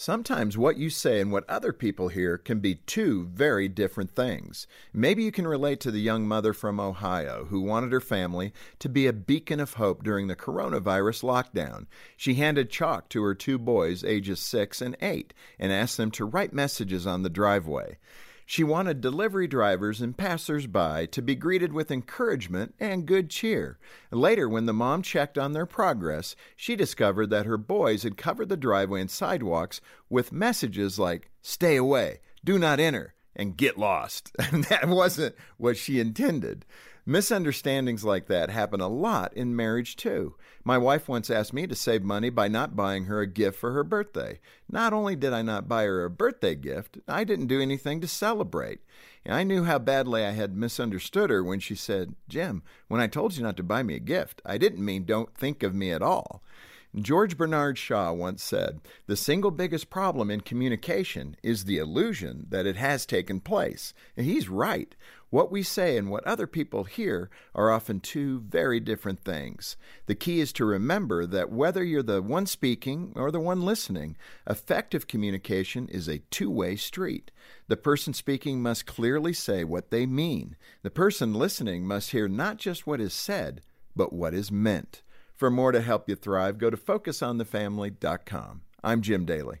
Sometimes what you say and what other people hear can be two very different things. Maybe you can relate to the young mother from Ohio who wanted her family to be a beacon of hope during the coronavirus lockdown. She handed chalk to her two boys, ages six and eight, and asked them to write messages on the driveway. She wanted delivery drivers and passers-by to be greeted with encouragement and good cheer. Later, when the mom checked on their progress, she discovered that her boys had covered the driveway and sidewalks with messages like, Stay away, do not enter, and get lost. And that wasn't what she intended. Misunderstandings like that happen a lot in marriage, too. My wife once asked me to save money by not buying her a gift for her birthday. Not only did I not buy her a birthday gift, I didn't do anything to celebrate. And I knew how badly I had misunderstood her when she said, Jim, when I told you not to buy me a gift, I didn't mean don't think of me at all. George Bernard Shaw once said, The single biggest problem in communication is the illusion that it has taken place. And he's right. What we say and what other people hear are often two very different things. The key is to remember that whether you're the one speaking or the one listening, effective communication is a two way street. The person speaking must clearly say what they mean. The person listening must hear not just what is said, but what is meant. For more to help you thrive, go to focusonthefamily.com. I'm Jim Daly.